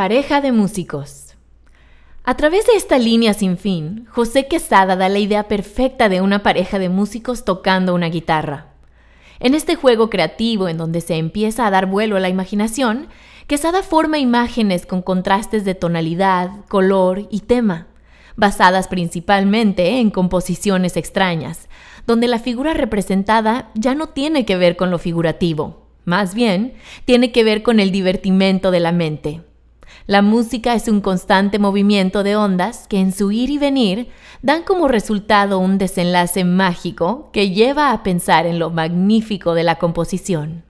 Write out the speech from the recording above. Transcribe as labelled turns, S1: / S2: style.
S1: Pareja de músicos. A través de esta línea sin fin, José Quesada da la idea perfecta de una pareja de músicos tocando una guitarra. En este juego creativo en donde se empieza a dar vuelo a la imaginación, Quesada forma imágenes con contrastes de tonalidad, color y tema, basadas principalmente en composiciones extrañas, donde la figura representada ya no tiene que ver con lo figurativo, más bien tiene que ver con el divertimento de la mente. La música es un constante movimiento de ondas que en su ir y venir dan como resultado un desenlace mágico que lleva a pensar en lo magnífico de la composición.